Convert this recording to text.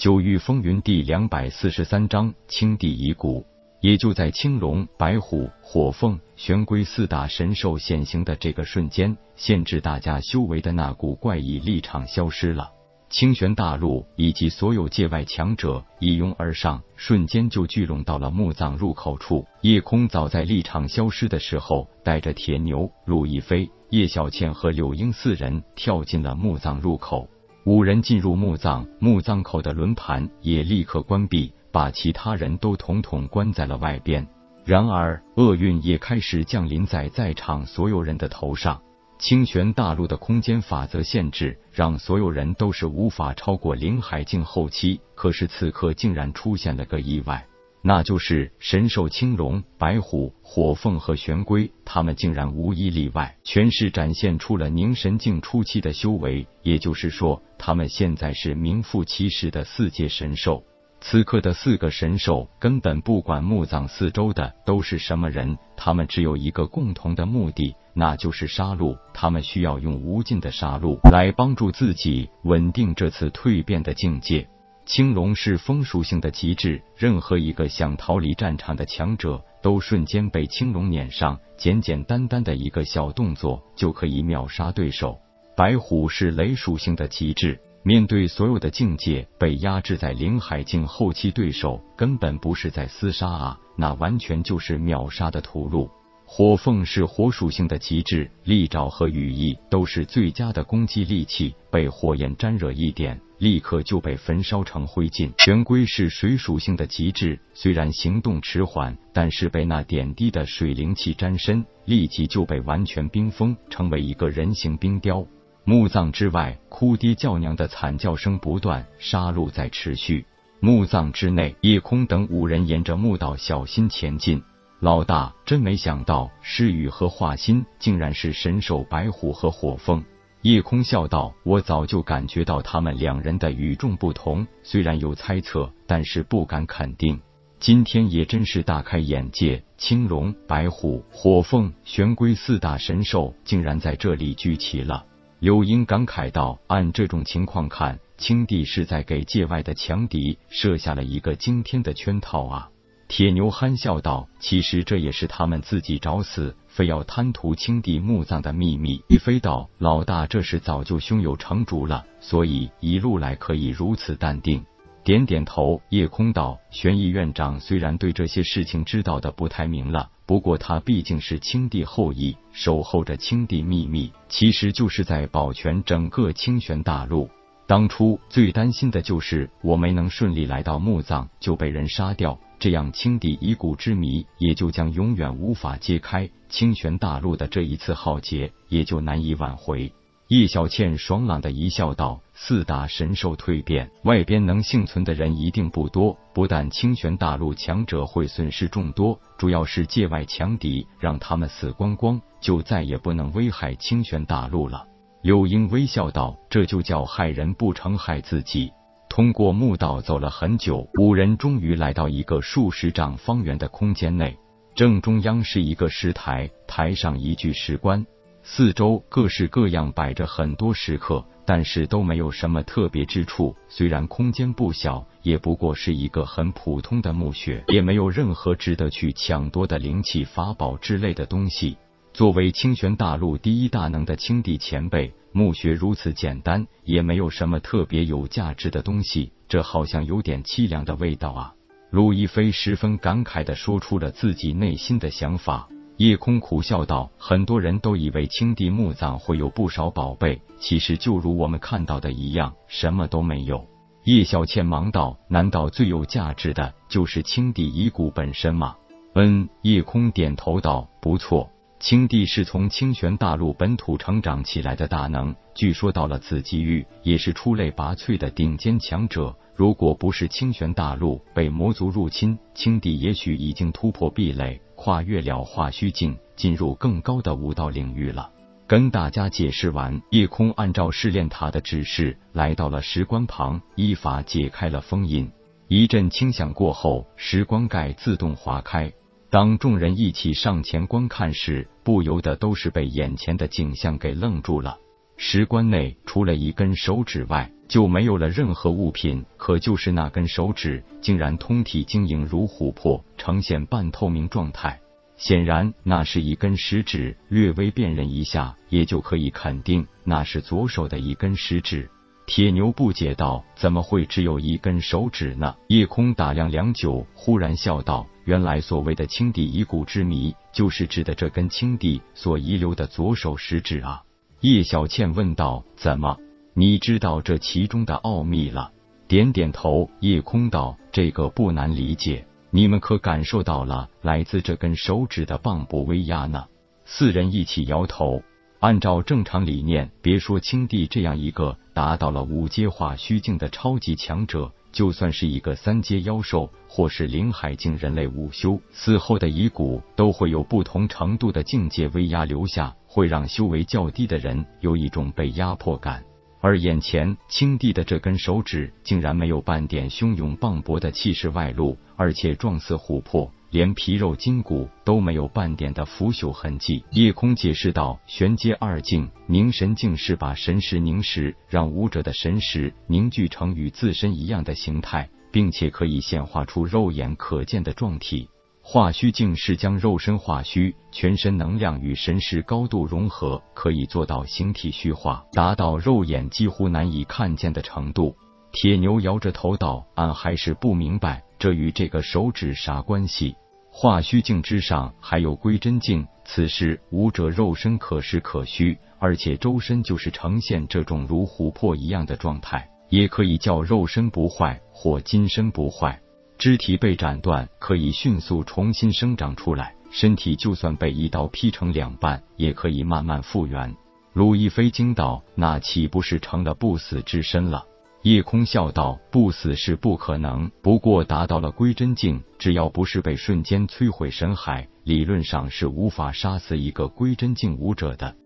九域风云第两百四十三章青帝遗骨。也就在青龙、白虎、火凤、玄龟四大神兽显形的这个瞬间，限制大家修为的那股怪异立场消失了。清玄大陆以及所有界外强者一拥而上，瞬间就聚拢到了墓葬入口处。夜空早在立场消失的时候，带着铁牛、陆亦飞、叶小倩和柳英四人跳进了墓葬入口。五人进入墓葬，墓葬口的轮盘也立刻关闭。把其他人都统统关在了外边。然而，厄运也开始降临在在场所有人的头上。清玄大陆的空间法则限制，让所有人都是无法超过灵海境后期。可是此刻竟然出现了个意外，那就是神兽青龙、白虎、火凤和玄龟，他们竟然无一例外，全是展现出了凝神境初期的修为。也就是说，他们现在是名副其实的四界神兽。此刻的四个神兽根本不管墓葬四周的都是什么人，他们只有一个共同的目的，那就是杀戮。他们需要用无尽的杀戮来帮助自己稳定这次蜕变的境界。青龙是风属性的极致，任何一个想逃离战场的强者都瞬间被青龙撵上，简简单单的一个小动作就可以秒杀对手。白虎是雷属性的极致。面对所有的境界被压制在灵海境后期，对手根本不是在厮杀啊，那完全就是秒杀的屠戮。火凤是火属性的极致，利爪和羽翼都是最佳的攻击利器，被火焰沾惹一点，立刻就被焚烧成灰烬。玄龟是水属性的极致，虽然行动迟缓，但是被那点滴的水灵气沾身，立即就被完全冰封，成为一个人形冰雕。墓葬之外，哭爹叫娘的惨叫声不断，杀戮在持续。墓葬之内，叶空等五人沿着墓道小心前进。老大，真没想到，诗雨和华心竟然是神兽白虎和火凤。叶空笑道：“我早就感觉到他们两人的与众不同，虽然有猜测，但是不敢肯定。今天也真是大开眼界，青龙、白虎、火凤、玄龟四大神兽竟然在这里聚齐了。”柳英感慨道：“按这种情况看，青帝是在给界外的强敌设下了一个惊天的圈套啊！”铁牛憨笑道：“其实这也是他们自己找死，非要贪图青帝墓葬的秘密。”一飞道：“老大这是早就胸有成竹了，所以一路来可以如此淡定。”点点头。夜空道：“玄毅院长虽然对这些事情知道的不太明了。”不过他毕竟是青帝后裔，守候着青帝秘密，其实就是在保全整个清玄大陆。当初最担心的就是我没能顺利来到墓葬就被人杀掉，这样青帝遗骨之谜也就将永远无法揭开，清玄大陆的这一次浩劫也就难以挽回。叶小倩爽朗的一笑道：“四大神兽蜕变，外边能幸存的人一定不多。不但清玄大陆强者会损失众多，主要是界外强敌让他们死光光，就再也不能危害清玄大陆了。”柳英微笑道：“这就叫害人不成害自己。”通过墓道走了很久，五人终于来到一个数十丈方圆的空间内，正中央是一个石台，台上一具石棺。四周各式各样摆着很多石刻，但是都没有什么特别之处。虽然空间不小，也不过是一个很普通的墓穴，也没有任何值得去抢夺的灵气、法宝之类的东西。作为清玄大陆第一大能的青帝前辈，墓穴如此简单，也没有什么特别有价值的东西，这好像有点凄凉的味道啊！陆一飞十分感慨的说出了自己内心的想法。夜空苦笑道：“很多人都以为青帝墓葬会有不少宝贝，其实就如我们看到的一样，什么都没有。”叶小倩忙道：“难道最有价值的就是青帝遗骨本身吗？”嗯，夜空点头道：“不错，青帝是从清玄大陆本土成长起来的大能，据说到了紫极域也是出类拔萃的顶尖强者。如果不是清玄大陆被魔族入侵，青帝也许已经突破壁垒。”跨越了化虚境，进入更高的武道领域了。跟大家解释完，夜空按照试炼塔的指示，来到了石棺旁，依法解开了封印。一阵轻响过后，石棺盖自动划开。当众人一起上前观看时，不由得都是被眼前的景象给愣住了。石棺内除了一根手指外，就没有了任何物品。可就是那根手指，竟然通体晶莹如琥珀，呈现半透明状态。显然，那是一根食指。略微辨认一下，也就可以肯定那是左手的一根食指。铁牛不解道：“怎么会只有一根手指呢？”叶空打量良久，忽然笑道：“原来所谓的青帝遗骨之谜，就是指的这根青帝所遗留的左手食指啊。”叶小倩问道：“怎么，你知道这其中的奥秘了？”点点头。叶空道：“这个不难理解。你们可感受到了来自这根手指的磅礴威压呢？”四人一起摇头。按照正常理念，别说青帝这样一个达到了五阶化虚境的超级强者，就算是一个三阶妖兽，或是灵海境人类午休死后的遗骨，都会有不同程度的境界威压留下，会让修为较低的人有一种被压迫感。而眼前青帝的这根手指，竟然没有半点汹涌磅礴的气势外露，而且状似琥珀。连皮肉筋骨都没有半点的腐朽痕迹。夜空解释道：“玄阶二境凝神境是把神识凝实，让武者的神识凝聚成与自身一样的形态，并且可以显化出肉眼可见的状体。化虚境是将肉身化虚，全身能量与神识高度融合，可以做到形体虚化，达到肉眼几乎难以看见的程度。”铁牛摇着头道：“俺还是不明白，这与这个手指啥关系？”化虚境之上还有归真境，此时武者肉身可实可虚，而且周身就是呈现这种如琥珀一样的状态，也可以叫肉身不坏或金身不坏。肢体被斩断，可以迅速重新生长出来；身体就算被一刀劈成两半，也可以慢慢复原。鲁亦飞惊道：“那岂不是成了不死之身了？”夜空笑道：“不死是不可能，不过达到了归真境，只要不是被瞬间摧毁神海，理论上是无法杀死一个归真境武者的。